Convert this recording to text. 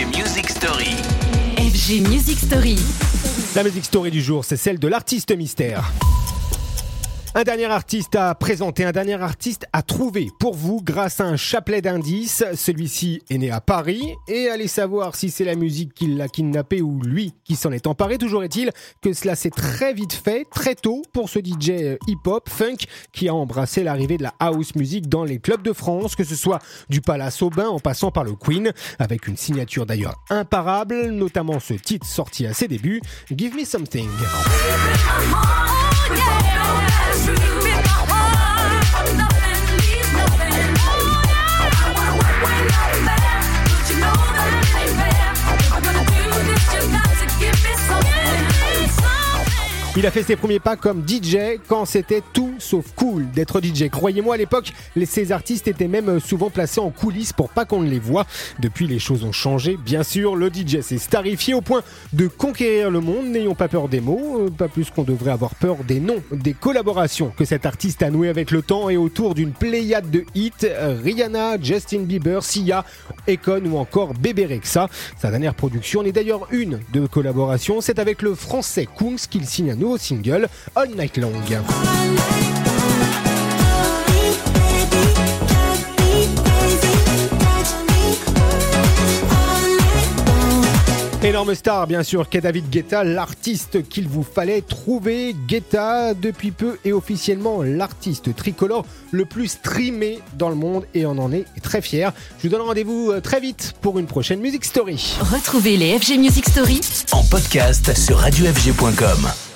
FG Music Story. FG Music Story. La musique story du jour, c'est celle de l'artiste mystère. Un dernier artiste à présenter, un dernier artiste à trouver pour vous grâce à un chapelet d'indices. Celui-ci est né à Paris et allez savoir si c'est la musique qui l'a kidnappé ou lui qui s'en est emparé. Toujours est-il que cela s'est très vite fait, très tôt pour ce DJ hip-hop, funk qui a embrassé l'arrivée de la house music dans les clubs de France, que ce soit du Palace au Bain en passant par le Queen, avec une signature d'ailleurs imparable, notamment ce titre sorti à ses débuts, Give Me Something. Yeah. Il a fait ses premiers pas comme DJ quand c'était tout sauf cool d'être DJ. Croyez-moi, à l'époque, ces artistes étaient même souvent placés en coulisses pour pas qu'on ne les voit. Depuis, les choses ont changé. Bien sûr, le DJ s'est starifié au point de conquérir le monde. N'ayons pas peur des mots, euh, pas plus qu'on devrait avoir peur des noms, des collaborations que cet artiste a noué avec le temps et autour d'une pléiade de hits. Rihanna, Justin Bieber, Sia, Econ ou encore Bébé Rexa. Sa dernière production n'est d'ailleurs une de collaboration. C'est avec le français Kungs qu'il signe un nouveau single, All Night Long. Énorme star, bien sûr, qu'est David Guetta, l'artiste qu'il vous fallait trouver. Guetta, depuis peu, est officiellement l'artiste tricolore le plus streamé dans le monde et on en est très fier. Je vous donne rendez-vous euh, très vite pour une prochaine Music Story. Retrouvez les FG Music Story En podcast sur radiofg.com.